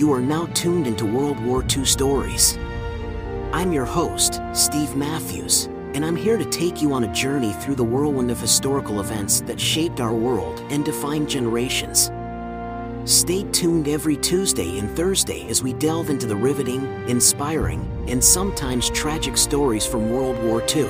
You are now tuned into World War II stories. I'm your host, Steve Matthews, and I'm here to take you on a journey through the whirlwind of historical events that shaped our world and defined generations. Stay tuned every Tuesday and Thursday as we delve into the riveting, inspiring, and sometimes tragic stories from World War II.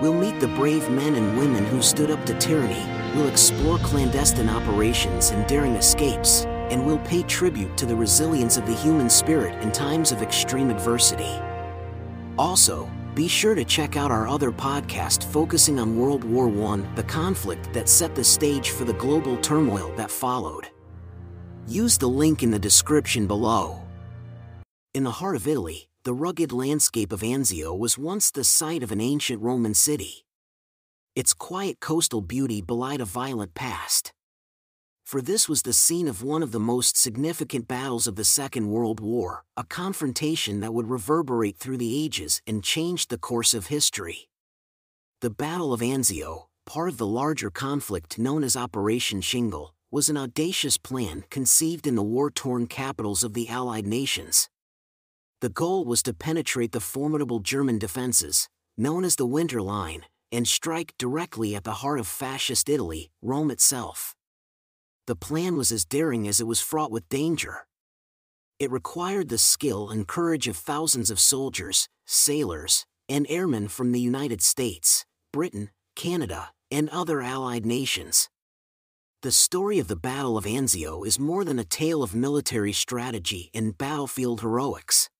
We'll meet the brave men and women who stood up to tyranny, we'll explore clandestine operations and daring escapes, and we'll pay tribute to the resilience of the human spirit in times of extreme adversity. Also, be sure to check out our other podcast focusing on World War I, the conflict that set the stage for the global turmoil that followed. Use the link in the description below. In the heart of Italy, the rugged landscape of Anzio was once the site of an ancient Roman city. Its quiet coastal beauty belied a violent past for this was the scene of one of the most significant battles of the Second World War, a confrontation that would reverberate through the ages and change the course of history. The Battle of Anzio, part of the larger conflict known as Operation Shingle, was an audacious plan conceived in the war torn capitals of the Allied nations. The goal was to penetrate the formidable German defenses, known as the Winter Line, and strike directly at the heart of fascist Italy, Rome itself the plan was as daring as it was fraught with danger. It required the skill and courage of thousands of soldiers, sailors, and airmen from the United States, Britain, Canada, and other allied nations. The story of the Battle of Anzio is more than a tale of military strategy and battlefield heroics.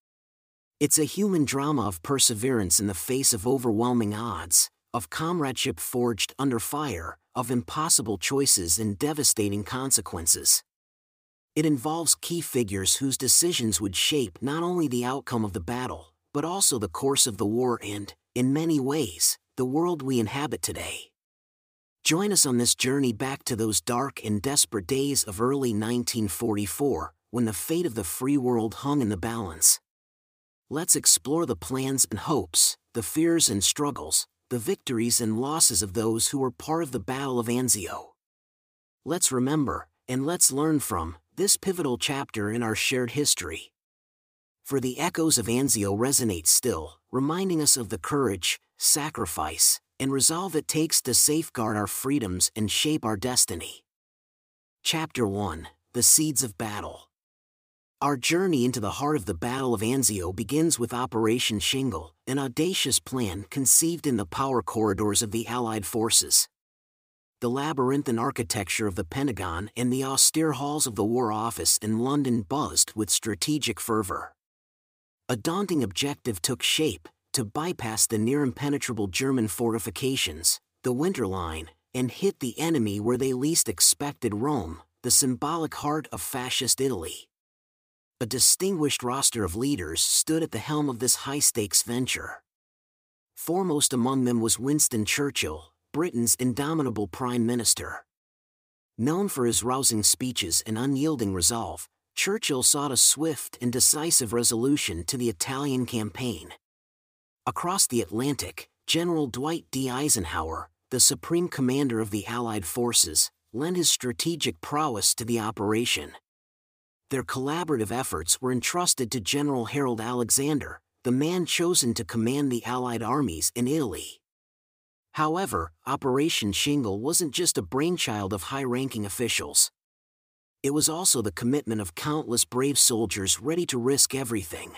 It's a human drama of perseverance in the face of overwhelming odds, of comradeship forged under fire, of impossible choices and devastating consequences. It involves key figures whose decisions would shape not only the outcome of the battle, but also the course of the war and, in many ways, the world we inhabit today. Join us on this journey back to those dark and desperate days of early 1944, when the fate of the free world hung in the balance. Let's explore the plans and hopes, the fears and struggles, the victories and losses of those who were part of the Battle of Anzio. Let's remember, and let's learn from, this pivotal chapter in our shared history. For the echoes of Anzio resonate still, reminding us of the courage, sacrifice, and resolve it takes to safeguard our freedoms and shape our destiny. Chapter 1 The Seeds of Battle our journey into the heart of the Battle of Anzio begins with Operation Shingle, an audacious plan conceived in the power corridors of the Allied forces. The labyrinthine architecture of the Pentagon and the austere halls of the War Office in London buzzed with strategic fervor. A daunting objective took shape to bypass the near impenetrable German fortifications, the Winter Line, and hit the enemy where they least expected Rome, the symbolic heart of fascist Italy a distinguished roster of leaders stood at the helm of this high stakes venture. Foremost among them was Winston Churchill, Britain's indomitable Prime Minister. Known for his rousing speeches and unyielding resolve, Churchill sought a swift and decisive resolution to the Italian campaign. Across the Atlantic, General Dwight D. Eisenhower, the supreme commander of the Allied forces, lent his strategic prowess to the operation their collaborative efforts were entrusted to General Harold Alexander, the man chosen to command the Allied armies in Italy. However, Operation Shingle wasn't just a brainchild of high ranking officials. It was also the commitment of countless brave soldiers ready to risk everything.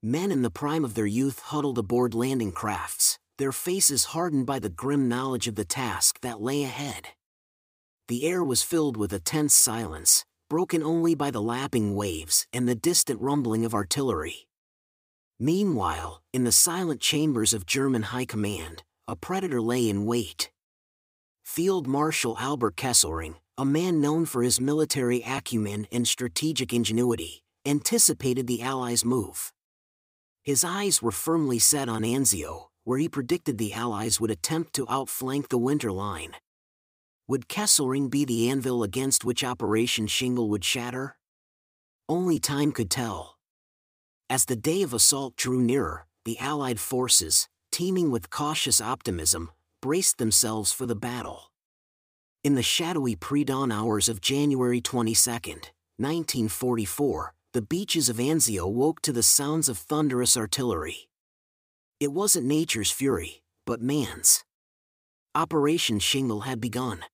Men in the prime of their youth huddled aboard landing crafts, their faces hardened by the grim knowledge of the task that lay ahead. The air was filled with a tense silence, broken only by the lapping waves and the distant rumbling of artillery. Meanwhile, in the silent chambers of German High Command, a predator lay in wait. Field Marshal Albert Kesselring, a man known for his military acumen and strategic ingenuity, anticipated the Allies' move. His eyes were firmly set on Anzio, where he predicted the Allies would attempt to outflank the Winter Line. Would Kesselring be the anvil against which Operation Shingle would shatter? Only time could tell. As the day of assault drew nearer, the Allied forces, teeming with cautious optimism, braced themselves for the battle. In the shadowy pre dawn hours of January 22, 1944, the beaches of Anzio woke to the sounds of thunderous artillery. It wasn't nature's fury, but man's. Operation Shingle had begun.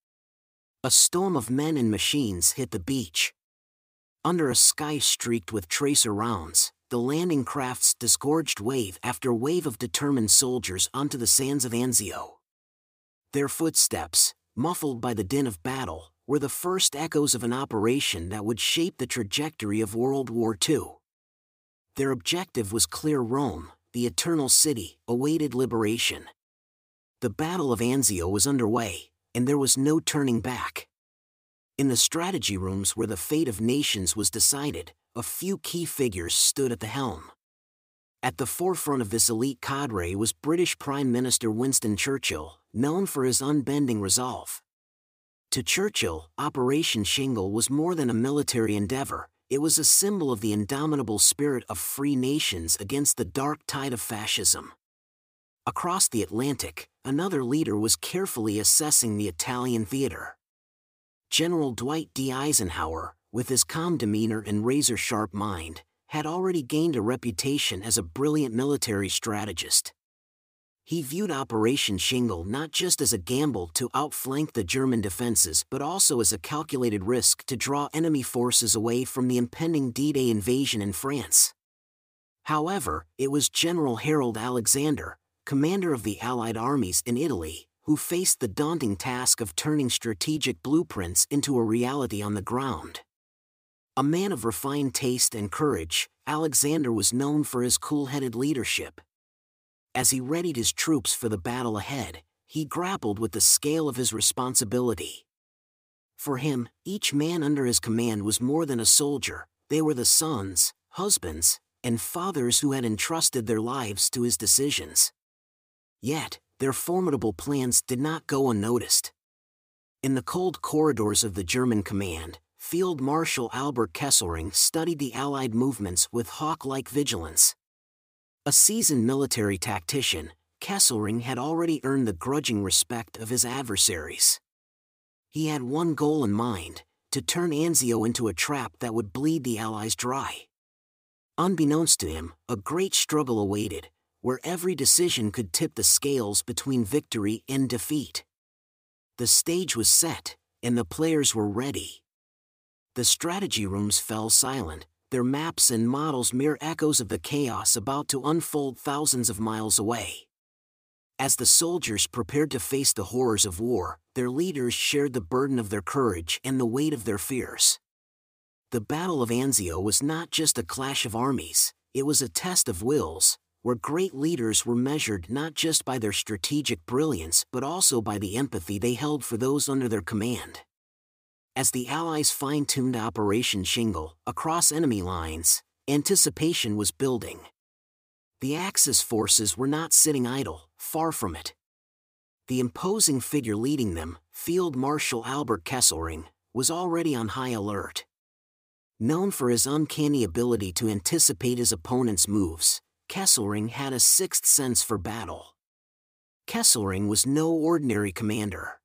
A storm of men and machines hit the beach. Under a sky streaked with tracer rounds, the landing crafts disgorged wave after wave of determined soldiers onto the sands of Anzio. Their footsteps, muffled by the din of battle, were the first echoes of an operation that would shape the trajectory of World War II. Their objective was clear Rome, the Eternal City, awaited liberation. The Battle of Anzio was underway, and there was no turning back. In the strategy rooms where the fate of nations was decided, a few key figures stood at the helm. At the forefront of this elite cadre was British Prime Minister Winston Churchill, known for his unbending resolve. To Churchill, Operation Shingle was more than a military endeavor, it was a symbol of the indomitable spirit of free nations against the dark tide of fascism. Across the Atlantic, another leader was carefully assessing the Italian theater. General Dwight D. Eisenhower, with his calm demeanor and razor sharp mind, had already gained a reputation as a brilliant military strategist. He viewed Operation Shingle not just as a gamble to outflank the German defenses but also as a calculated risk to draw enemy forces away from the impending D Day invasion in France. However, it was General Harold Alexander, commander of the Allied armies in Italy, who faced the daunting task of turning strategic blueprints into a reality on the ground. A man of refined taste and courage, Alexander was known for his cool headed leadership. As he readied his troops for the battle ahead, he grappled with the scale of his responsibility. For him, each man under his command was more than a soldier, they were the sons, husbands, and fathers who had entrusted their lives to his decisions. Yet, their formidable plans did not go unnoticed. In the cold corridors of the German command, Field Marshal Albert Kesselring studied the Allied movements with hawk-like vigilance. A seasoned military tactician, Kesselring had already earned the grudging respect of his adversaries. He had one goal in mind, to turn Anzio into a trap that would bleed the Allies dry. Unbeknownst to him, a great struggle awaited, where every decision could tip the scales between victory and defeat. The stage was set, and the players were ready the strategy rooms fell silent, their maps and models mere echoes of the chaos about to unfold thousands of miles away. As the soldiers prepared to face the horrors of war, their leaders shared the burden of their courage and the weight of their fears. The Battle of Anzio was not just a clash of armies, it was a test of wills, where great leaders were measured not just by their strategic brilliance but also by the empathy they held for those under their command. As the Allies fine tuned Operation Shingle across enemy lines, anticipation was building. The Axis forces were not sitting idle, far from it. The imposing figure leading them, Field Marshal Albert Kesselring, was already on high alert. Known for his uncanny ability to anticipate his opponent's moves, Kesselring had a sixth sense for battle. Kesselring was no ordinary commander.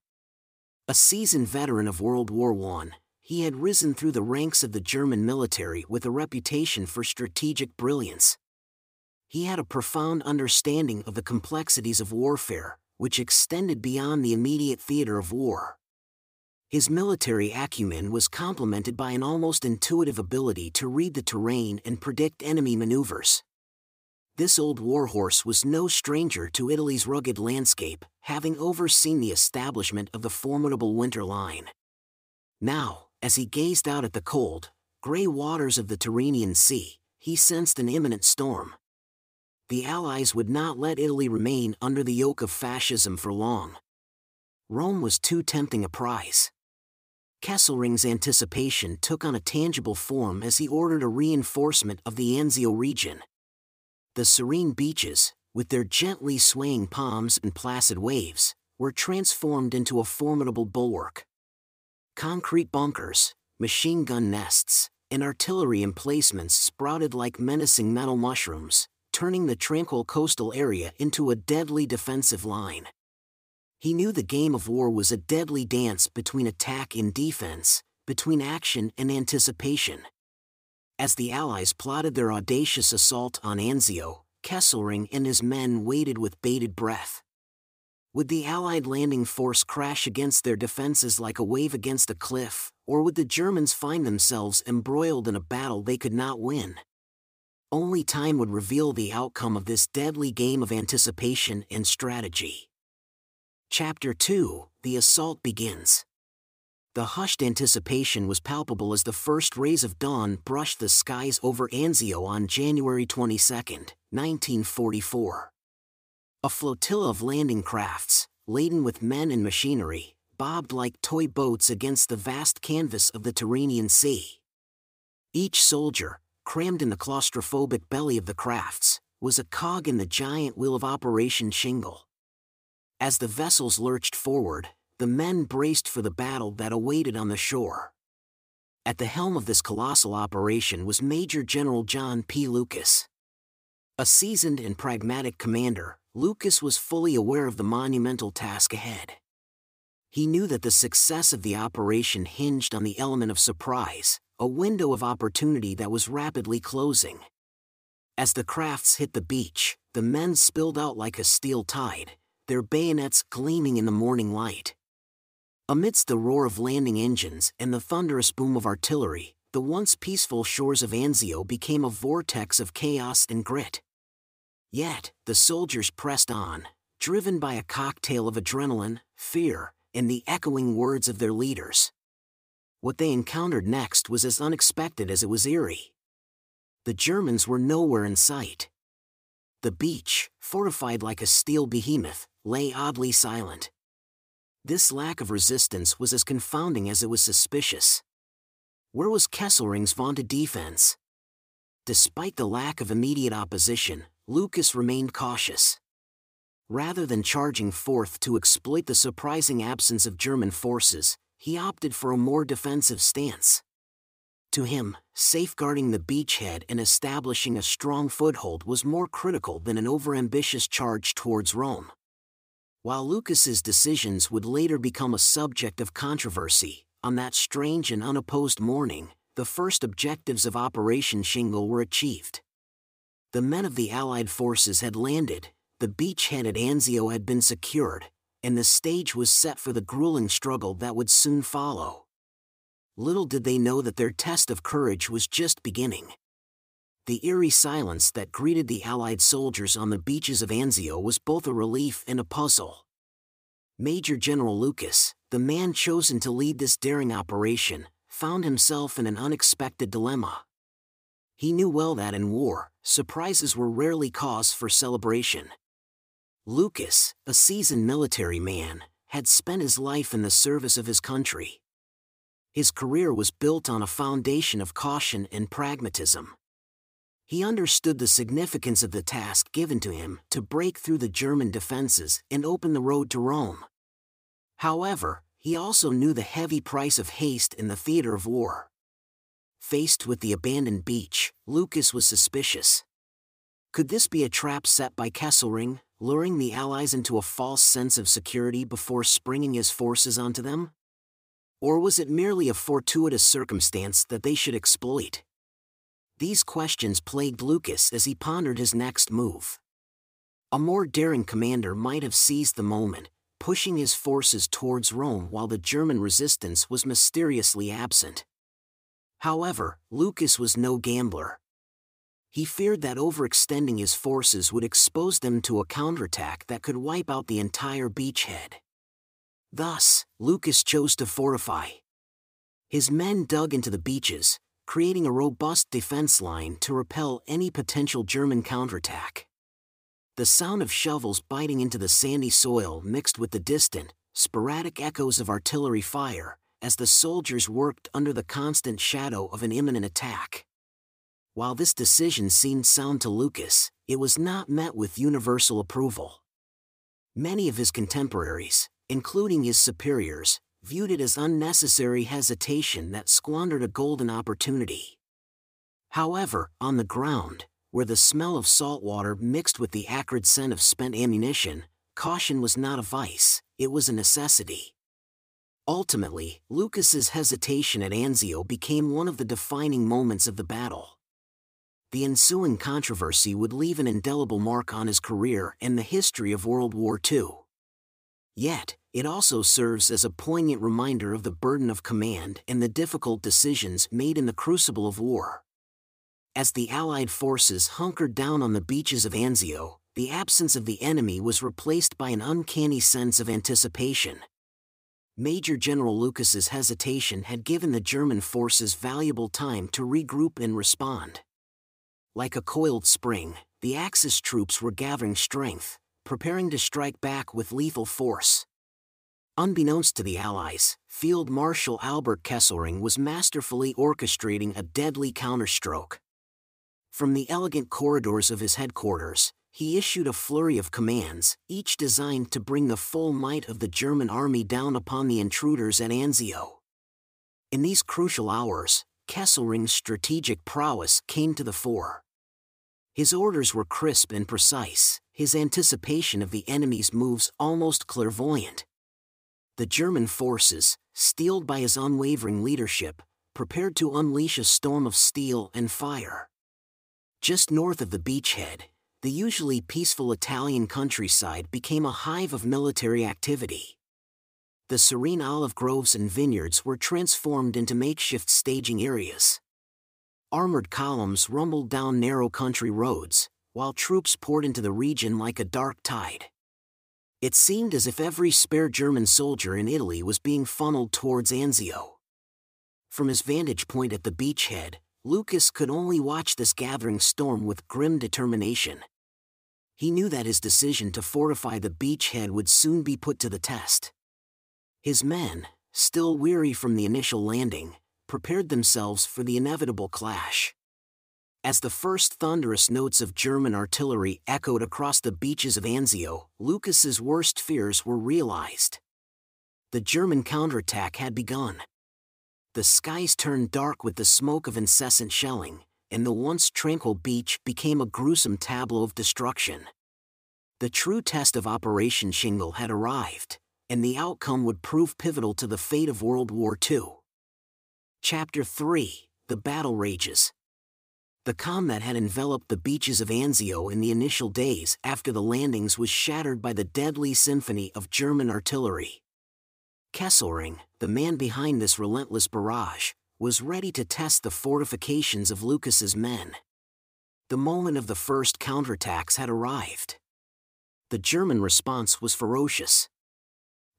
A seasoned veteran of World War I, he had risen through the ranks of the German military with a reputation for strategic brilliance. He had a profound understanding of the complexities of warfare, which extended beyond the immediate theater of war. His military acumen was complemented by an almost intuitive ability to read the terrain and predict enemy maneuvers. This old warhorse was no stranger to Italy's rugged landscape, having overseen the establishment of the formidable Winter Line. Now, as he gazed out at the cold, gray waters of the Tyrrhenian Sea, he sensed an imminent storm. The Allies would not let Italy remain under the yoke of fascism for long. Rome was too tempting a prize. Kesselring's anticipation took on a tangible form as he ordered a reinforcement of the Anzio region. The serene beaches, with their gently swaying palms and placid waves, were transformed into a formidable bulwark. Concrete bunkers, machine gun nests, and artillery emplacements sprouted like menacing metal mushrooms, turning the tranquil coastal area into a deadly defensive line. He knew the game of war was a deadly dance between attack and defense, between action and anticipation. As the Allies plotted their audacious assault on Anzio, Kesselring and his men waited with bated breath. Would the Allied landing force crash against their defenses like a wave against a cliff, or would the Germans find themselves embroiled in a battle they could not win? Only time would reveal the outcome of this deadly game of anticipation and strategy. Chapter 2 The Assault Begins. The hushed anticipation was palpable as the first rays of dawn brushed the skies over Anzio on January 22, 1944. A flotilla of landing crafts, laden with men and machinery, bobbed like toy boats against the vast canvas of the Tyrrhenian Sea. Each soldier, crammed in the claustrophobic belly of the crafts, was a cog in the giant wheel of Operation Shingle. As the vessels lurched forward, the men braced for the battle that awaited on the shore. At the helm of this colossal operation was Major General John P. Lucas. A seasoned and pragmatic commander, Lucas was fully aware of the monumental task ahead. He knew that the success of the operation hinged on the element of surprise, a window of opportunity that was rapidly closing. As the crafts hit the beach, the men spilled out like a steel tide, their bayonets gleaming in the morning light. Amidst the roar of landing engines and the thunderous boom of artillery, the once peaceful shores of Anzio became a vortex of chaos and grit. Yet, the soldiers pressed on, driven by a cocktail of adrenaline, fear, and the echoing words of their leaders. What they encountered next was as unexpected as it was eerie. The Germans were nowhere in sight. The beach, fortified like a steel behemoth, lay oddly silent. This lack of resistance was as confounding as it was suspicious. Where was Kesselring's vaunted defense? Despite the lack of immediate opposition, Lucas remained cautious. Rather than charging forth to exploit the surprising absence of German forces, he opted for a more defensive stance. To him, safeguarding the beachhead and establishing a strong foothold was more critical than an overambitious charge towards Rome. While Lucas's decisions would later become a subject of controversy, on that strange and unopposed morning, the first objectives of Operation Shingle were achieved. The men of the Allied forces had landed, the beachhead at Anzio had been secured, and the stage was set for the grueling struggle that would soon follow. Little did they know that their test of courage was just beginning. The eerie silence that greeted the Allied soldiers on the beaches of Anzio was both a relief and a puzzle. Major General Lucas, the man chosen to lead this daring operation, found himself in an unexpected dilemma. He knew well that in war, surprises were rarely cause for celebration. Lucas, a seasoned military man, had spent his life in the service of his country. His career was built on a foundation of caution and pragmatism. He understood the significance of the task given to him to break through the German defenses and open the road to Rome. However, he also knew the heavy price of haste in the theater of war. Faced with the abandoned beach, Lucas was suspicious. Could this be a trap set by Kesselring, luring the Allies into a false sense of security before springing his forces onto them? Or was it merely a fortuitous circumstance that they should exploit? These questions plagued Lucas as he pondered his next move. A more daring commander might have seized the moment, pushing his forces towards Rome while the German resistance was mysteriously absent. However, Lucas was no gambler. He feared that overextending his forces would expose them to a counterattack that could wipe out the entire beachhead. Thus, Lucas chose to fortify. His men dug into the beaches, creating a robust defense line to repel any potential German counterattack. The sound of shovels biting into the sandy soil mixed with the distant, sporadic echoes of artillery fire as the soldiers worked under the constant shadow of an imminent attack. While this decision seemed sound to Lucas, it was not met with universal approval. Many of his contemporaries, including his superiors, viewed it as unnecessary hesitation that squandered a golden opportunity. However, on the ground, where the smell of salt water mixed with the acrid scent of spent ammunition, caution was not a vice, it was a necessity. Ultimately, Lucas's hesitation at Anzio became one of the defining moments of the battle. The ensuing controversy would leave an indelible mark on his career and the history of World War II. Yet, it also serves as a poignant reminder of the burden of command and the difficult decisions made in the crucible of war. As the Allied forces hunkered down on the beaches of Anzio, the absence of the enemy was replaced by an uncanny sense of anticipation. Major General Lucas's hesitation had given the German forces valuable time to regroup and respond. Like a coiled spring, the Axis troops were gathering strength, preparing to strike back with lethal force. Unbeknownst to the Allies, Field Marshal Albert Kesselring was masterfully orchestrating a deadly counterstroke. From the elegant corridors of his headquarters, he issued a flurry of commands, each designed to bring the full might of the German army down upon the intruders at Anzio. In these crucial hours, Kesselring's strategic prowess came to the fore. His orders were crisp and precise, his anticipation of the enemy's moves almost clairvoyant. The German forces, steeled by his unwavering leadership, prepared to unleash a storm of steel and fire. Just north of the beachhead, the usually peaceful Italian countryside became a hive of military activity. The serene olive groves and vineyards were transformed into makeshift staging areas. Armored columns rumbled down narrow country roads, while troops poured into the region like a dark tide. It seemed as if every spare German soldier in Italy was being funneled towards Anzio. From his vantage point at the beachhead, Lucas could only watch this gathering storm with grim determination. He knew that his decision to fortify the beachhead would soon be put to the test. His men, still weary from the initial landing, prepared themselves for the inevitable clash. As the first thunderous notes of German artillery echoed across the beaches of Anzio, Lucas's worst fears were realized. The German counterattack had begun. The skies turned dark with the smoke of incessant shelling, and the once tranquil beach became a gruesome tableau of destruction. The true test of Operation Shingle had arrived, and the outcome would prove pivotal to the fate of World War II. Chapter 3 The Battle Rages The calm that had enveloped the beaches of Anzio in the initial days after the landings was shattered by the deadly symphony of German artillery. Kesselring, the man behind this relentless barrage, was ready to test the fortifications of Lucas's men. The moment of the first counterattacks had arrived. The German response was ferocious.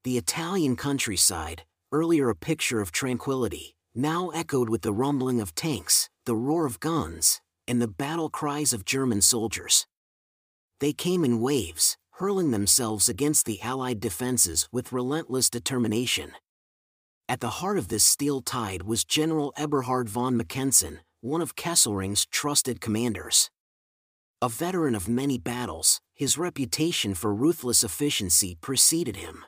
The Italian countryside, earlier a picture of tranquility, now echoed with the rumbling of tanks, the roar of guns, and the battle cries of German soldiers. They came in waves, hurling themselves against the Allied defenses with relentless determination. At the heart of this steel tide was General Eberhard von Mackensen, one of Kesselring's trusted commanders. A veteran of many battles, his reputation for ruthless efficiency preceded him.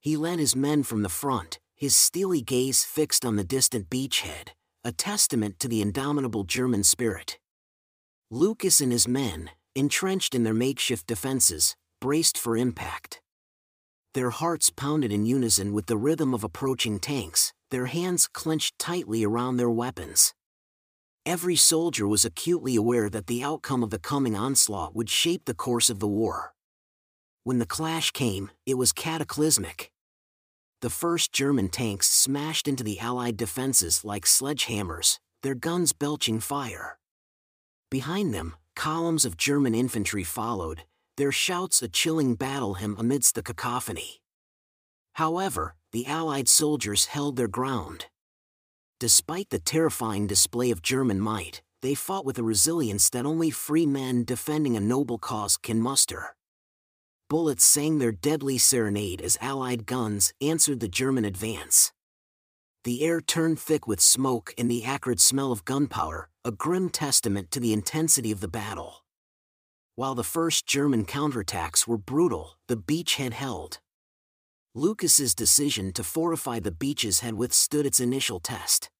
He led his men from the front, his steely gaze fixed on the distant beachhead, a testament to the indomitable German spirit. Lucas and his men, entrenched in their makeshift defenses, braced for impact. Their hearts pounded in unison with the rhythm of approaching tanks, their hands clenched tightly around their weapons. Every soldier was acutely aware that the outcome of the coming onslaught would shape the course of the war. When the clash came, it was cataclysmic. The first German tanks smashed into the Allied defenses like sledgehammers, their guns belching fire. Behind them, columns of German infantry followed, their shouts a chilling battle hymn amidst the cacophony. However, the Allied soldiers held their ground. Despite the terrifying display of German might, they fought with a resilience that only free men defending a noble cause can muster. Bullets sang their deadly serenade as Allied guns answered the German advance. The air turned thick with smoke and the acrid smell of gunpowder, a grim testament to the intensity of the battle. While the first German counterattacks were brutal, the beachhead held. Lucas's decision to fortify the beaches had withstood its initial test.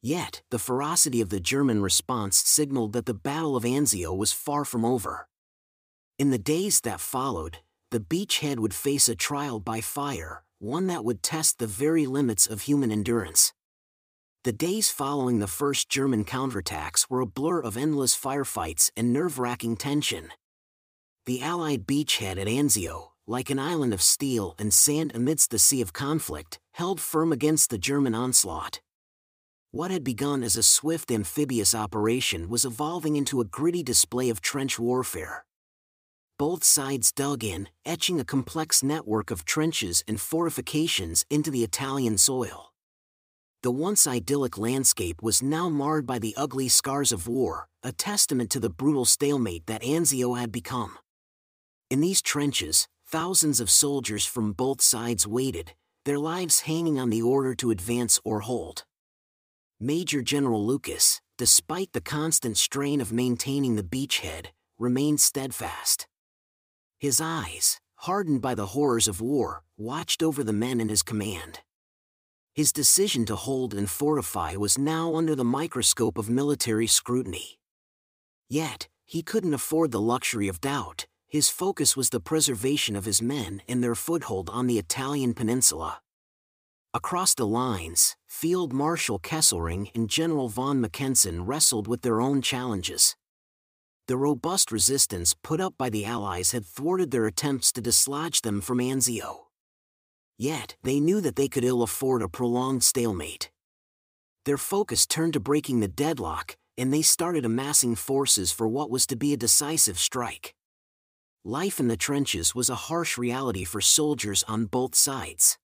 Yet, the ferocity of the German response signaled that the Battle of Anzio was far from over. In the days that followed, the beachhead would face a trial by fire, one that would test the very limits of human endurance. The days following the first German counterattacks were a blur of endless firefights and nerve wracking tension. The Allied beachhead at Anzio, like an island of steel and sand amidst the sea of conflict, held firm against the German onslaught. What had begun as a swift amphibious operation was evolving into a gritty display of trench warfare. Both sides dug in, etching a complex network of trenches and fortifications into the Italian soil. The once idyllic landscape was now marred by the ugly scars of war, a testament to the brutal stalemate that Anzio had become. In these trenches, thousands of soldiers from both sides waited, their lives hanging on the order to advance or hold. Major General Lucas, despite the constant strain of maintaining the beachhead, remained steadfast. His eyes, hardened by the horrors of war, watched over the men in his command. His decision to hold and fortify was now under the microscope of military scrutiny. Yet, he couldn't afford the luxury of doubt, his focus was the preservation of his men and their foothold on the Italian peninsula. Across the lines, Field Marshal Kesselring and General von Mackensen wrestled with their own challenges. The robust resistance put up by the Allies had thwarted their attempts to dislodge them from Anzio. Yet, they knew that they could ill afford a prolonged stalemate. Their focus turned to breaking the deadlock, and they started amassing forces for what was to be a decisive strike. Life in the trenches was a harsh reality for soldiers on both sides.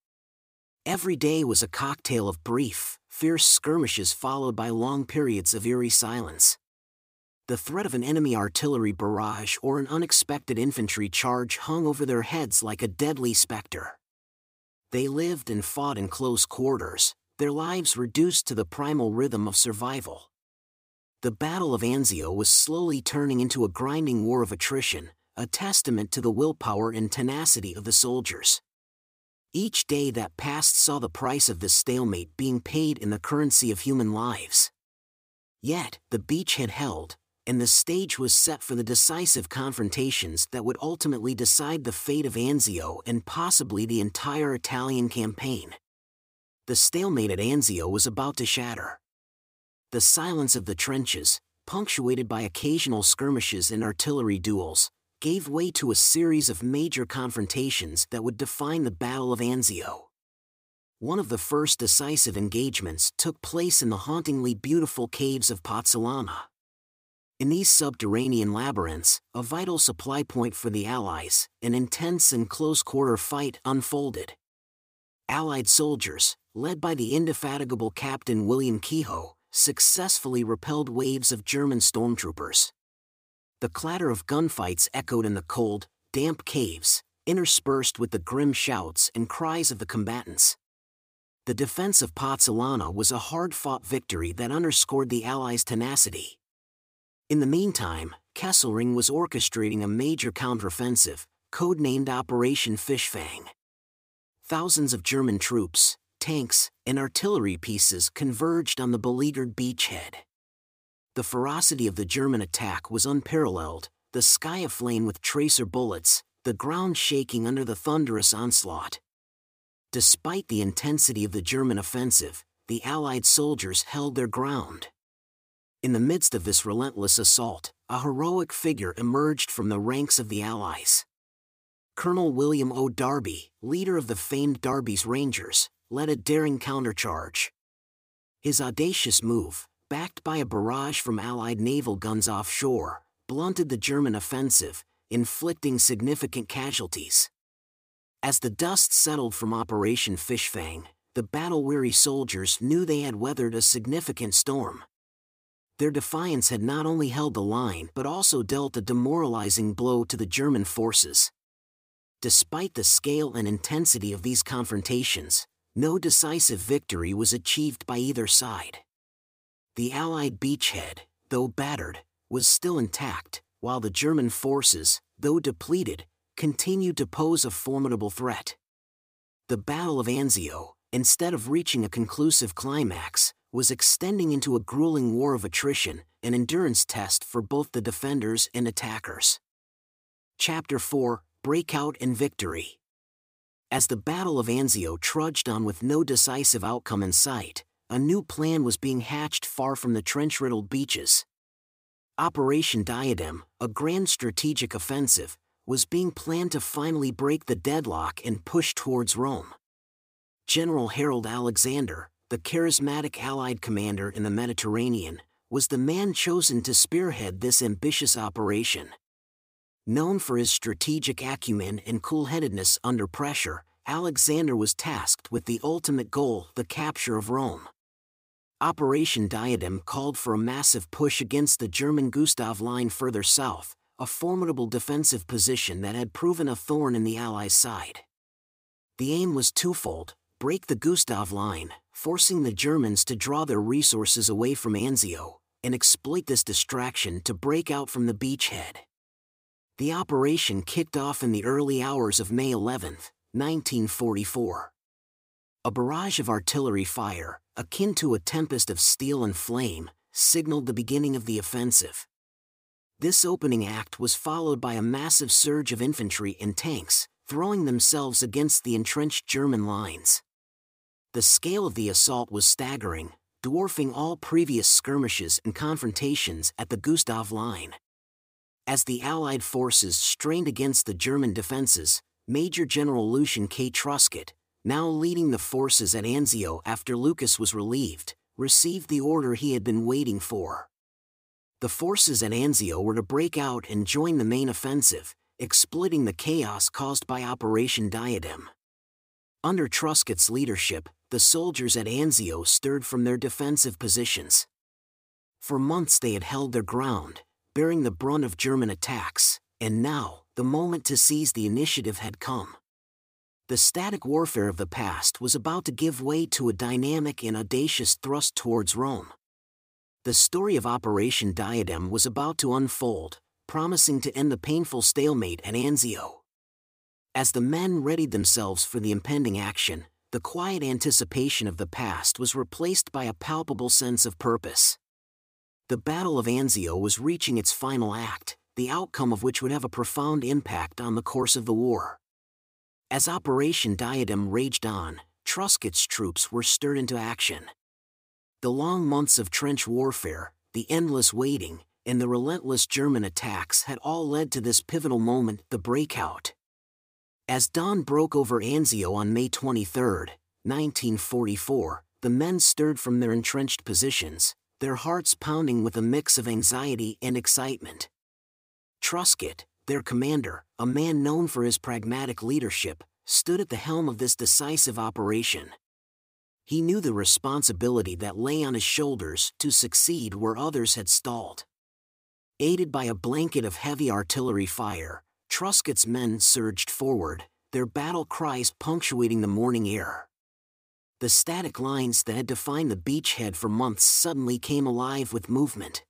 Every day was a cocktail of brief, fierce skirmishes followed by long periods of eerie silence. The threat of an enemy artillery barrage or an unexpected infantry charge hung over their heads like a deadly specter. They lived and fought in close quarters, their lives reduced to the primal rhythm of survival. The Battle of Anzio was slowly turning into a grinding war of attrition, a testament to the willpower and tenacity of the soldiers. Each day that passed saw the price of this stalemate being paid in the currency of human lives. Yet, the beach had held, and the stage was set for the decisive confrontations that would ultimately decide the fate of Anzio and possibly the entire Italian campaign. The stalemate at Anzio was about to shatter. The silence of the trenches, punctuated by occasional skirmishes and artillery duels, gave way to a series of major confrontations that would define the Battle of Anzio. One of the first decisive engagements took place in the hauntingly beautiful caves of Pozzolana. In these subterranean labyrinths, a vital supply point for the Allies, an intense and close quarter fight unfolded. Allied soldiers, led by the indefatigable Captain William Keyhoe, successfully repelled waves of German stormtroopers. The clatter of gunfights echoed in the cold, damp caves, interspersed with the grim shouts and cries of the combatants. The defense of Pozzolana was a hard-fought victory that underscored the Allies' tenacity. In the meantime, Kesselring was orchestrating a major counteroffensive, codenamed Operation Fischfang. Thousands of German troops, tanks, and artillery pieces converged on the beleaguered beachhead. The ferocity of the German attack was unparalleled, the sky aflame with tracer bullets, the ground shaking under the thunderous onslaught. Despite the intensity of the German offensive, the Allied soldiers held their ground. In the midst of this relentless assault, a heroic figure emerged from the ranks of the Allies. Colonel William O. Darby, leader of the famed Darby's Rangers, led a daring countercharge. His audacious move, backed by a barrage from Allied naval guns offshore, blunted the German offensive, inflicting significant casualties. As the dust settled from Operation Fischfang, the battle-weary soldiers knew they had weathered a significant storm. Their defiance had not only held the line but also dealt a demoralizing blow to the German forces. Despite the scale and intensity of these confrontations, no decisive victory was achieved by either side. The Allied beachhead, though battered, was still intact, while the German forces, though depleted, continued to pose a formidable threat. The Battle of Anzio, instead of reaching a conclusive climax, was extending into a grueling war of attrition, an endurance test for both the defenders and attackers. Chapter 4 Breakout and Victory As the Battle of Anzio trudged on with no decisive outcome in sight, a new plan was being hatched far from the trench riddled beaches. Operation Diadem, a grand strategic offensive, was being planned to finally break the deadlock and push towards Rome. General Harold Alexander, the charismatic Allied commander in the Mediterranean, was the man chosen to spearhead this ambitious operation. Known for his strategic acumen and cool headedness under pressure, Alexander was tasked with the ultimate goal the capture of Rome. Operation Diadem called for a massive push against the German Gustav Line further south, a formidable defensive position that had proven a thorn in the Allies' side. The aim was twofold break the Gustav Line, forcing the Germans to draw their resources away from Anzio, and exploit this distraction to break out from the beachhead. The operation kicked off in the early hours of May 11, 1944. A barrage of artillery fire, akin to a tempest of steel and flame, signaled the beginning of the offensive. This opening act was followed by a massive surge of infantry and tanks, throwing themselves against the entrenched German lines. The scale of the assault was staggering, dwarfing all previous skirmishes and confrontations at the Gustav Line. As the Allied forces strained against the German defenses, Major General Lucian K. Truscott, now leading the forces at Anzio after Lucas was relieved, received the order he had been waiting for. The forces at Anzio were to break out and join the main offensive, exploiting the chaos caused by Operation Diadem. Under Truscott's leadership, the soldiers at Anzio stirred from their defensive positions. For months they had held their ground, bearing the brunt of German attacks, and now, the moment to seize the initiative had come. The static warfare of the past was about to give way to a dynamic and audacious thrust towards Rome. The story of Operation Diadem was about to unfold, promising to end the painful stalemate at Anzio. As the men readied themselves for the impending action, the quiet anticipation of the past was replaced by a palpable sense of purpose. The Battle of Anzio was reaching its final act, the outcome of which would have a profound impact on the course of the war. As Operation Diadem raged on, Truscott's troops were stirred into action. The long months of trench warfare, the endless waiting, and the relentless German attacks had all led to this pivotal moment, the breakout. As dawn broke over Anzio on May 23, 1944, the men stirred from their entrenched positions, their hearts pounding with a mix of anxiety and excitement. Truscott, their commander, a man known for his pragmatic leadership, stood at the helm of this decisive operation. He knew the responsibility that lay on his shoulders to succeed where others had stalled. Aided by a blanket of heavy artillery fire, Truscott's men surged forward, their battle cries punctuating the morning air. The static lines that had defined the beachhead for months suddenly came alive with movement.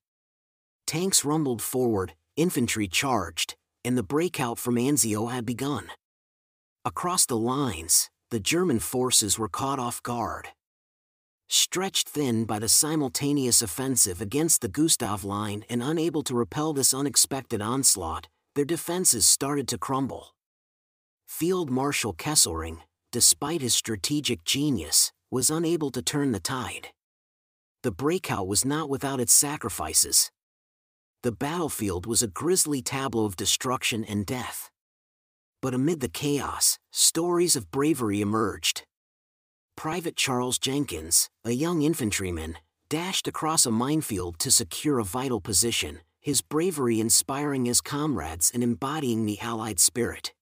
Tanks rumbled forward, infantry charged, and the breakout from Anzio had begun. Across the lines, the German forces were caught off guard. Stretched thin by the simultaneous offensive against the Gustav Line and unable to repel this unexpected onslaught, their defenses started to crumble. Field Marshal Kesselring, despite his strategic genius, was unable to turn the tide. The breakout was not without its sacrifices the battlefield was a grisly tableau of destruction and death. But amid the chaos, stories of bravery emerged. Private Charles Jenkins, a young infantryman, dashed across a minefield to secure a vital position, his bravery inspiring his comrades and embodying the Allied spirit.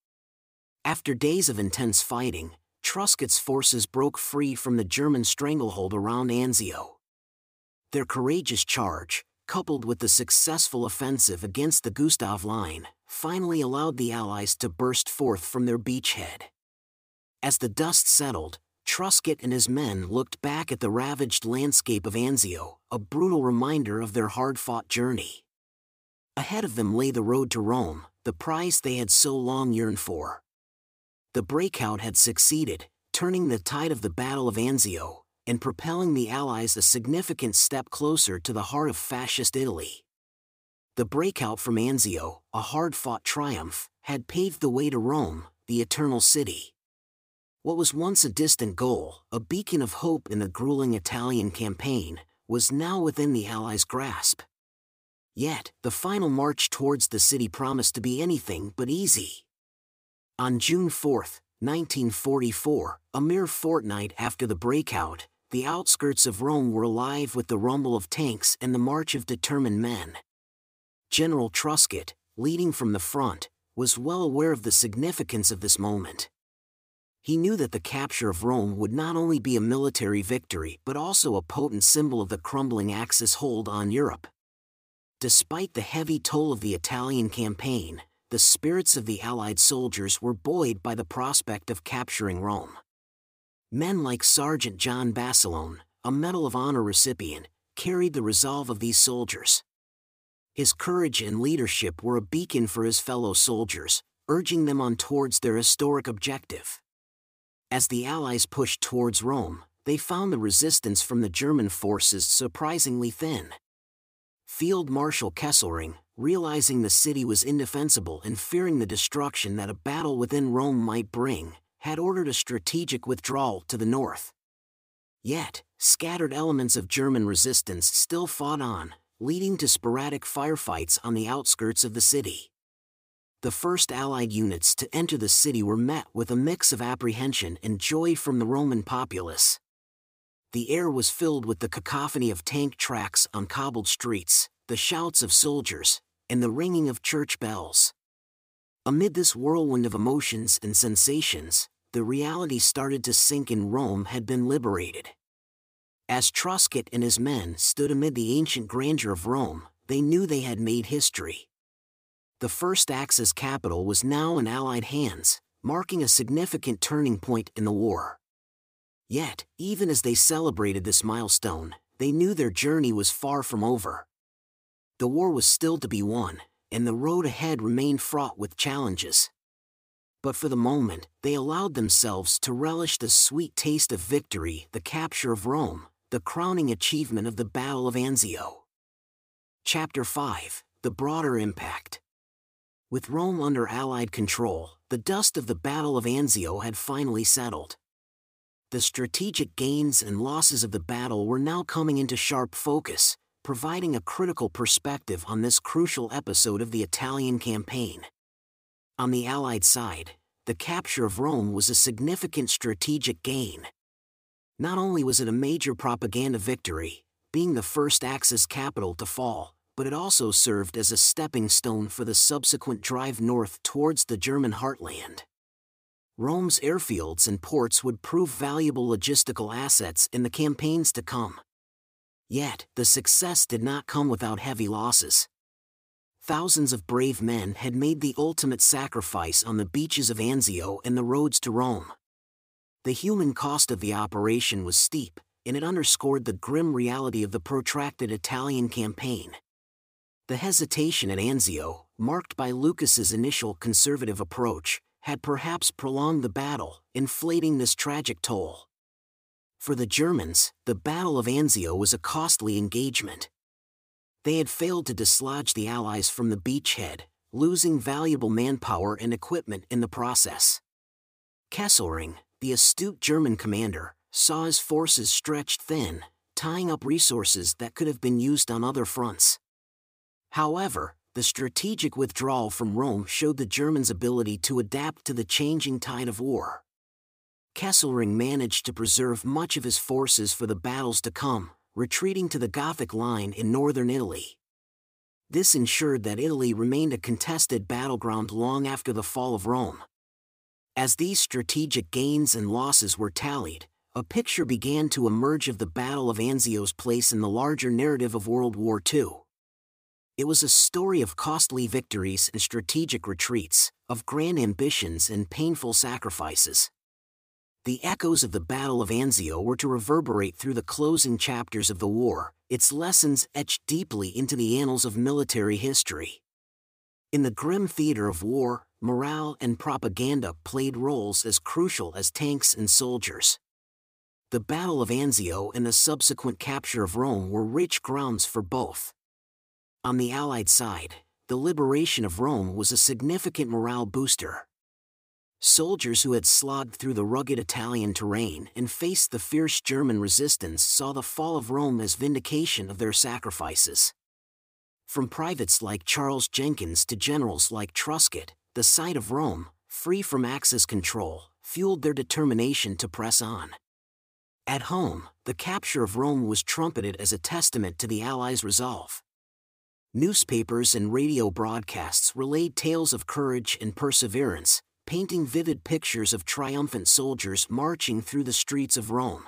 After days of intense fighting, Truscott's forces broke free from the German stranglehold around Anzio. Their courageous charge, coupled with the successful offensive against the Gustav Line, finally allowed the Allies to burst forth from their beachhead. As the dust settled, Truscott and his men looked back at the ravaged landscape of Anzio, a brutal reminder of their hard fought journey. Ahead of them lay the road to Rome, the prize they had so long yearned for. The breakout had succeeded, turning the tide of the Battle of Anzio, and propelling the Allies a significant step closer to the heart of fascist Italy. The breakout from Anzio, a hard fought triumph, had paved the way to Rome, the Eternal City. What was once a distant goal, a beacon of hope in the grueling Italian campaign, was now within the Allies' grasp. Yet, the final march towards the city promised to be anything but easy. On June 4, 1944, a mere fortnight after the breakout, the outskirts of Rome were alive with the rumble of tanks and the march of determined men. General Truscott, leading from the front, was well aware of the significance of this moment he knew that the capture of Rome would not only be a military victory but also a potent symbol of the crumbling Axis hold on Europe. Despite the heavy toll of the Italian campaign, the spirits of the Allied soldiers were buoyed by the prospect of capturing Rome. Men like Sergeant John Basilone, a Medal of Honor recipient, carried the resolve of these soldiers. His courage and leadership were a beacon for his fellow soldiers, urging them on towards their historic objective. As the Allies pushed towards Rome, they found the resistance from the German forces surprisingly thin. Field Marshal Kesselring, realizing the city was indefensible and fearing the destruction that a battle within Rome might bring, had ordered a strategic withdrawal to the north. Yet, scattered elements of German resistance still fought on, leading to sporadic firefights on the outskirts of the city the first Allied units to enter the city were met with a mix of apprehension and joy from the Roman populace. The air was filled with the cacophony of tank tracks on cobbled streets, the shouts of soldiers, and the ringing of church bells. Amid this whirlwind of emotions and sensations, the reality started to sink in Rome had been liberated. As Truscott and his men stood amid the ancient grandeur of Rome, they knew they had made history the first Axis capital was now in Allied hands, marking a significant turning point in the war. Yet, even as they celebrated this milestone, they knew their journey was far from over. The war was still to be won, and the road ahead remained fraught with challenges. But for the moment, they allowed themselves to relish the sweet taste of victory, the capture of Rome, the crowning achievement of the Battle of Anzio. Chapter 5 The Broader Impact with Rome under Allied control, the dust of the Battle of Anzio had finally settled. The strategic gains and losses of the battle were now coming into sharp focus, providing a critical perspective on this crucial episode of the Italian campaign. On the Allied side, the capture of Rome was a significant strategic gain. Not only was it a major propaganda victory, being the first Axis capital to fall, but it also served as a stepping stone for the subsequent drive north towards the German heartland. Rome's airfields and ports would prove valuable logistical assets in the campaigns to come. Yet, the success did not come without heavy losses. Thousands of brave men had made the ultimate sacrifice on the beaches of Anzio and the roads to Rome. The human cost of the operation was steep, and it underscored the grim reality of the protracted Italian campaign. The hesitation at Anzio, marked by Lucas's initial conservative approach, had perhaps prolonged the battle, inflating this tragic toll. For the Germans, the Battle of Anzio was a costly engagement. They had failed to dislodge the Allies from the beachhead, losing valuable manpower and equipment in the process. Kesselring, the astute German commander, saw his forces stretched thin, tying up resources that could have been used on other fronts. However, the strategic withdrawal from Rome showed the Germans' ability to adapt to the changing tide of war. Kesselring managed to preserve much of his forces for the battles to come, retreating to the Gothic line in northern Italy. This ensured that Italy remained a contested battleground long after the fall of Rome. As these strategic gains and losses were tallied, a picture began to emerge of the Battle of Anzio's place in the larger narrative of World War II. It was a story of costly victories and strategic retreats, of grand ambitions and painful sacrifices. The echoes of the Battle of Anzio were to reverberate through the closing chapters of the war, its lessons etched deeply into the annals of military history. In the grim theater of war, morale and propaganda played roles as crucial as tanks and soldiers. The Battle of Anzio and the subsequent capture of Rome were rich grounds for both. On the Allied side, the liberation of Rome was a significant morale booster. Soldiers who had slogged through the rugged Italian terrain and faced the fierce German resistance saw the fall of Rome as vindication of their sacrifices. From privates like Charles Jenkins to generals like Truscott, the sight of Rome, free from Axis control, fueled their determination to press on. At home, the capture of Rome was trumpeted as a testament to the Allies' resolve. Newspapers and radio broadcasts relayed tales of courage and perseverance, painting vivid pictures of triumphant soldiers marching through the streets of Rome.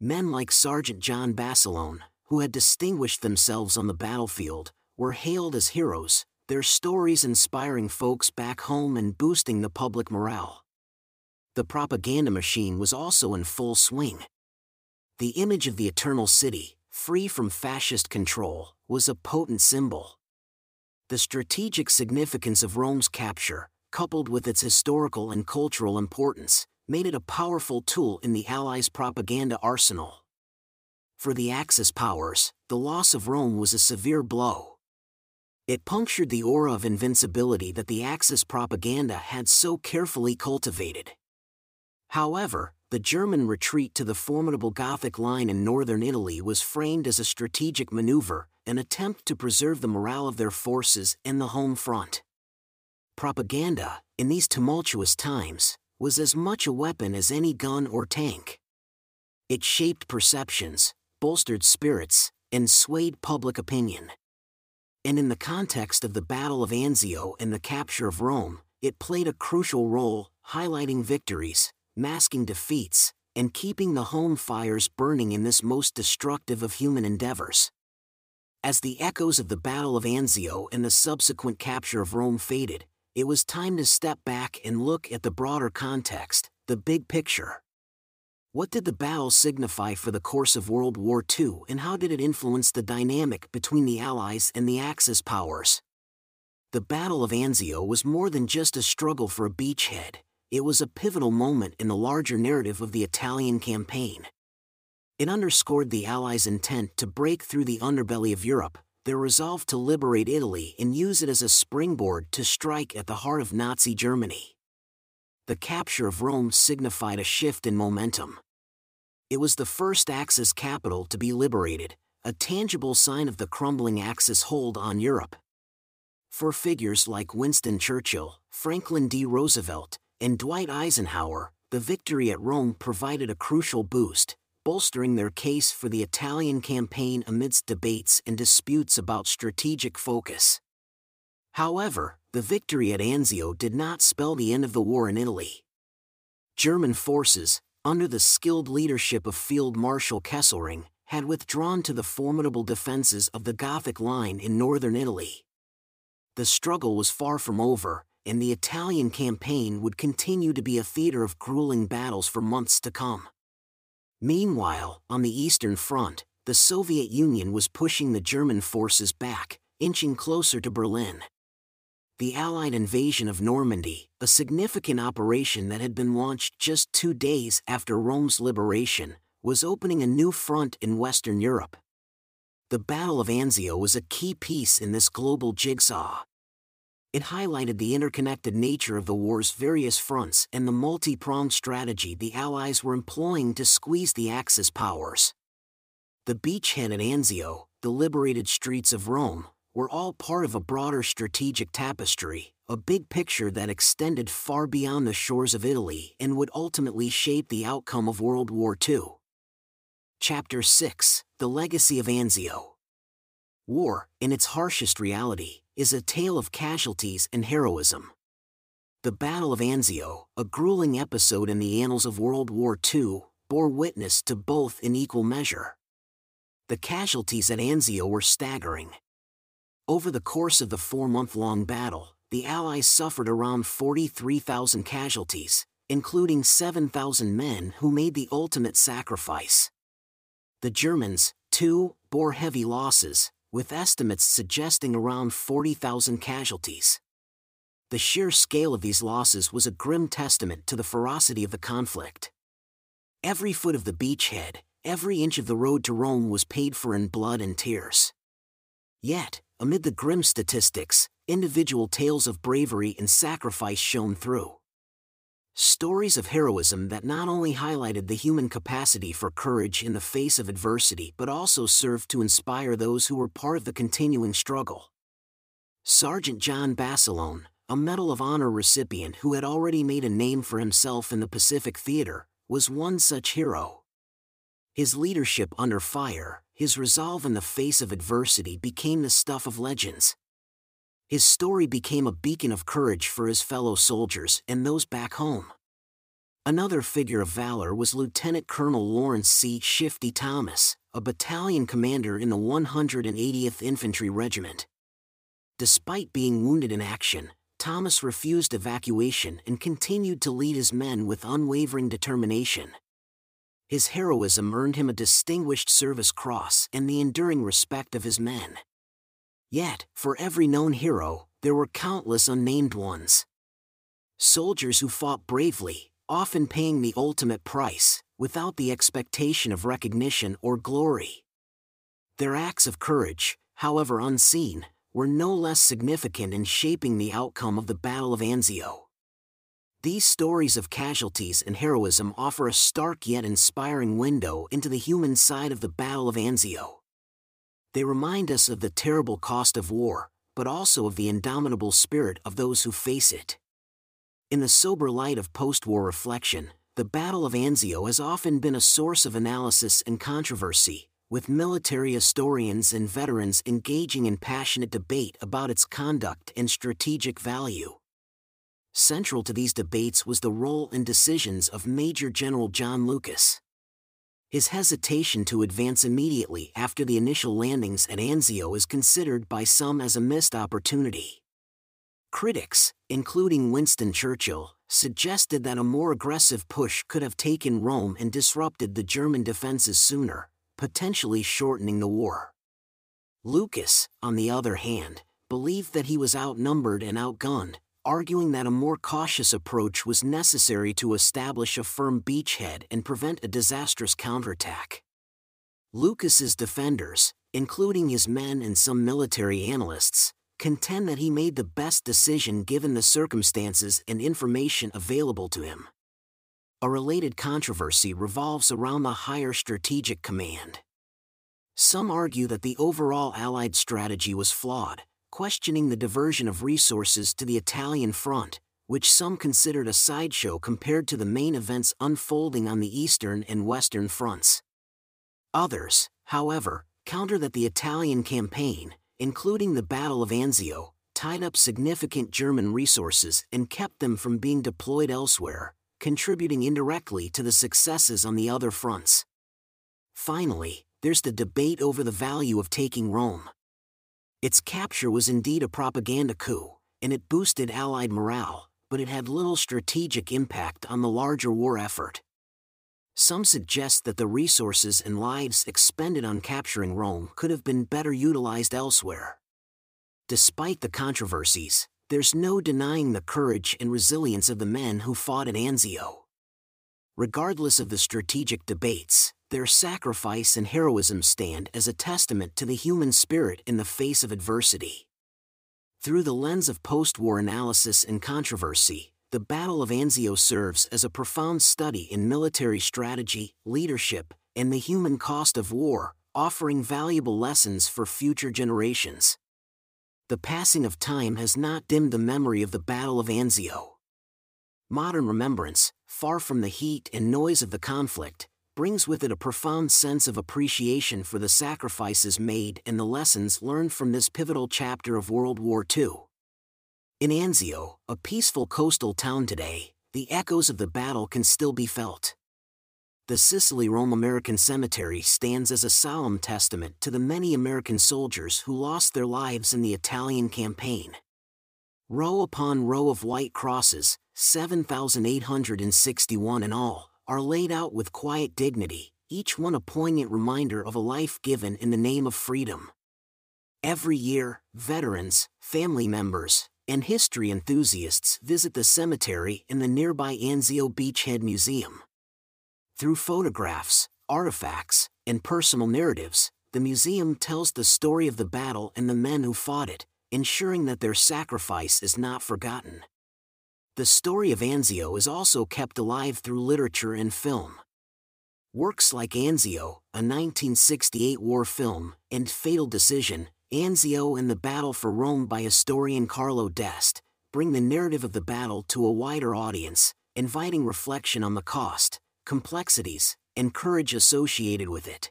Men like Sergeant John Basilone, who had distinguished themselves on the battlefield, were hailed as heroes, their stories inspiring folks back home and boosting the public morale. The propaganda machine was also in full swing. The image of the Eternal City, free from fascist control, was a potent symbol. The strategic significance of Rome's capture, coupled with its historical and cultural importance, made it a powerful tool in the Allies' propaganda arsenal. For the Axis powers, the loss of Rome was a severe blow. It punctured the aura of invincibility that the Axis propaganda had so carefully cultivated. However, the German retreat to the formidable Gothic line in northern Italy was framed as a strategic maneuver, an attempt to preserve the morale of their forces and the home front. Propaganda, in these tumultuous times, was as much a weapon as any gun or tank. It shaped perceptions, bolstered spirits, and swayed public opinion. And in the context of the Battle of Anzio and the capture of Rome, it played a crucial role, highlighting victories, masking defeats, and keeping the home fires burning in this most destructive of human endeavors. As the echoes of the Battle of Anzio and the subsequent capture of Rome faded, it was time to step back and look at the broader context, the big picture. What did the battle signify for the course of World War II and how did it influence the dynamic between the Allies and the Axis powers? The Battle of Anzio was more than just a struggle for a beachhead, it was a pivotal moment in the larger narrative of the Italian campaign. It underscored the Allies' intent to break through the underbelly of Europe, their resolve to liberate Italy and use it as a springboard to strike at the heart of Nazi Germany. The capture of Rome signified a shift in momentum. It was the first Axis capital to be liberated, a tangible sign of the crumbling Axis hold on Europe. For figures like Winston Churchill, Franklin D. Roosevelt, and Dwight Eisenhower, the victory at Rome provided a crucial boost, bolstering their case for the Italian campaign amidst debates and disputes about strategic focus. However, the victory at Anzio did not spell the end of the war in Italy. German forces, under the skilled leadership of Field Marshal Kesselring, had withdrawn to the formidable defenses of the Gothic Line in northern Italy. The struggle was far from over, and the Italian campaign would continue to be a theater of grueling battles for months to come. Meanwhile, on the Eastern Front, the Soviet Union was pushing the German forces back, inching closer to Berlin. The Allied invasion of Normandy, a significant operation that had been launched just two days after Rome's liberation, was opening a new front in Western Europe. The Battle of Anzio was a key piece in this global jigsaw it highlighted the interconnected nature of the war's various fronts and the multi pronged strategy the Allies were employing to squeeze the Axis powers. The beachhead at Anzio, the liberated streets of Rome, were all part of a broader strategic tapestry, a big picture that extended far beyond the shores of Italy and would ultimately shape the outcome of World War II. Chapter 6 The Legacy of Anzio War, in its harshest reality, is a tale of casualties and heroism. The Battle of Anzio, a grueling episode in the annals of World War II, bore witness to both in equal measure. The casualties at Anzio were staggering. Over the course of the four month long battle, the Allies suffered around 43,000 casualties, including 7,000 men who made the ultimate sacrifice. The Germans, too, bore heavy losses, with estimates suggesting around 40,000 casualties. The sheer scale of these losses was a grim testament to the ferocity of the conflict. Every foot of the beachhead, every inch of the road to Rome was paid for in blood and tears. Yet, amid the grim statistics, individual tales of bravery and sacrifice shone through. Stories of heroism that not only highlighted the human capacity for courage in the face of adversity but also served to inspire those who were part of the continuing struggle. Sergeant John Basilone, a Medal of Honor recipient who had already made a name for himself in the Pacific Theater, was one such hero. His leadership under fire, his resolve in the face of adversity became the stuff of legends. His story became a beacon of courage for his fellow soldiers and those back home. Another figure of valor was Lieutenant Colonel Lawrence C. Shifty Thomas, a battalion commander in the 180th Infantry Regiment. Despite being wounded in action, Thomas refused evacuation and continued to lead his men with unwavering determination. His heroism earned him a Distinguished Service Cross and the enduring respect of his men. Yet, for every known hero, there were countless unnamed ones. Soldiers who fought bravely, often paying the ultimate price, without the expectation of recognition or glory. Their acts of courage, however unseen, were no less significant in shaping the outcome of the Battle of Anzio. These stories of casualties and heroism offer a stark yet inspiring window into the human side of the Battle of Anzio. They remind us of the terrible cost of war, but also of the indomitable spirit of those who face it. In the sober light of post war reflection, the Battle of Anzio has often been a source of analysis and controversy, with military historians and veterans engaging in passionate debate about its conduct and strategic value. Central to these debates was the role and decisions of Major General John Lucas. His hesitation to advance immediately after the initial landings at Anzio is considered by some as a missed opportunity. Critics, including Winston Churchill, suggested that a more aggressive push could have taken Rome and disrupted the German defenses sooner, potentially shortening the war. Lucas, on the other hand, believed that he was outnumbered and outgunned, arguing that a more cautious approach was necessary to establish a firm beachhead and prevent a disastrous counterattack. Lucas's defenders, including his men and some military analysts, contend that he made the best decision given the circumstances and information available to him. A related controversy revolves around the higher strategic command. Some argue that the overall Allied strategy was flawed, questioning the diversion of resources to the Italian front, which some considered a sideshow compared to the main events unfolding on the eastern and western fronts. Others, however, counter that the Italian campaign, including the Battle of Anzio, tied up significant German resources and kept them from being deployed elsewhere, contributing indirectly to the successes on the other fronts. Finally, there's the debate over the value of taking Rome. Its capture was indeed a propaganda coup, and it boosted Allied morale, but it had little strategic impact on the larger war effort. Some suggest that the resources and lives expended on capturing Rome could have been better utilized elsewhere. Despite the controversies, there's no denying the courage and resilience of the men who fought at Anzio. Regardless of the strategic debates, their sacrifice and heroism stand as a testament to the human spirit in the face of adversity. Through the lens of post war analysis and controversy, the Battle of Anzio serves as a profound study in military strategy, leadership, and the human cost of war, offering valuable lessons for future generations. The passing of time has not dimmed the memory of the Battle of Anzio. Modern remembrance, far from the heat and noise of the conflict, brings with it a profound sense of appreciation for the sacrifices made and the lessons learned from this pivotal chapter of World War II. In Anzio, a peaceful coastal town today, the echoes of the battle can still be felt. The Sicily Rome American Cemetery stands as a solemn testament to the many American soldiers who lost their lives in the Italian campaign. Row upon row of white crosses, 7,861 in all, are laid out with quiet dignity, each one a poignant reminder of a life given in the name of freedom. Every year, veterans, family members, and history enthusiasts visit the cemetery in the nearby Anzio Beachhead Museum. Through photographs, artifacts, and personal narratives, the museum tells the story of the battle and the men who fought it, ensuring that their sacrifice is not forgotten. The story of Anzio is also kept alive through literature and film. Works like Anzio, a 1968 war film, and Fatal Decision, Anzio and the Battle for Rome by historian Carlo D'Este, bring the narrative of the battle to a wider audience, inviting reflection on the cost, complexities, and courage associated with it.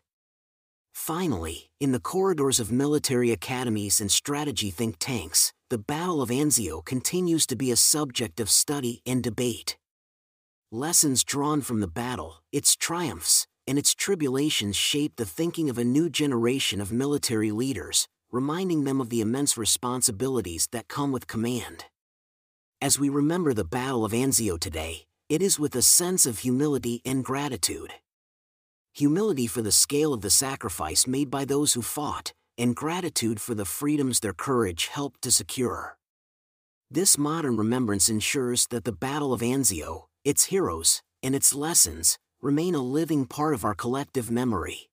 Finally, in the corridors of military academies and strategy think tanks, the Battle of Anzio continues to be a subject of study and debate. Lessons drawn from the battle, its triumphs, and its tribulations shape the thinking of a new generation of military leaders, reminding them of the immense responsibilities that come with command. As we remember the Battle of Anzio today, it is with a sense of humility and gratitude. Humility for the scale of the sacrifice made by those who fought, and gratitude for the freedoms their courage helped to secure. This modern remembrance ensures that the Battle of Anzio, its heroes, and its lessons, remain a living part of our collective memory.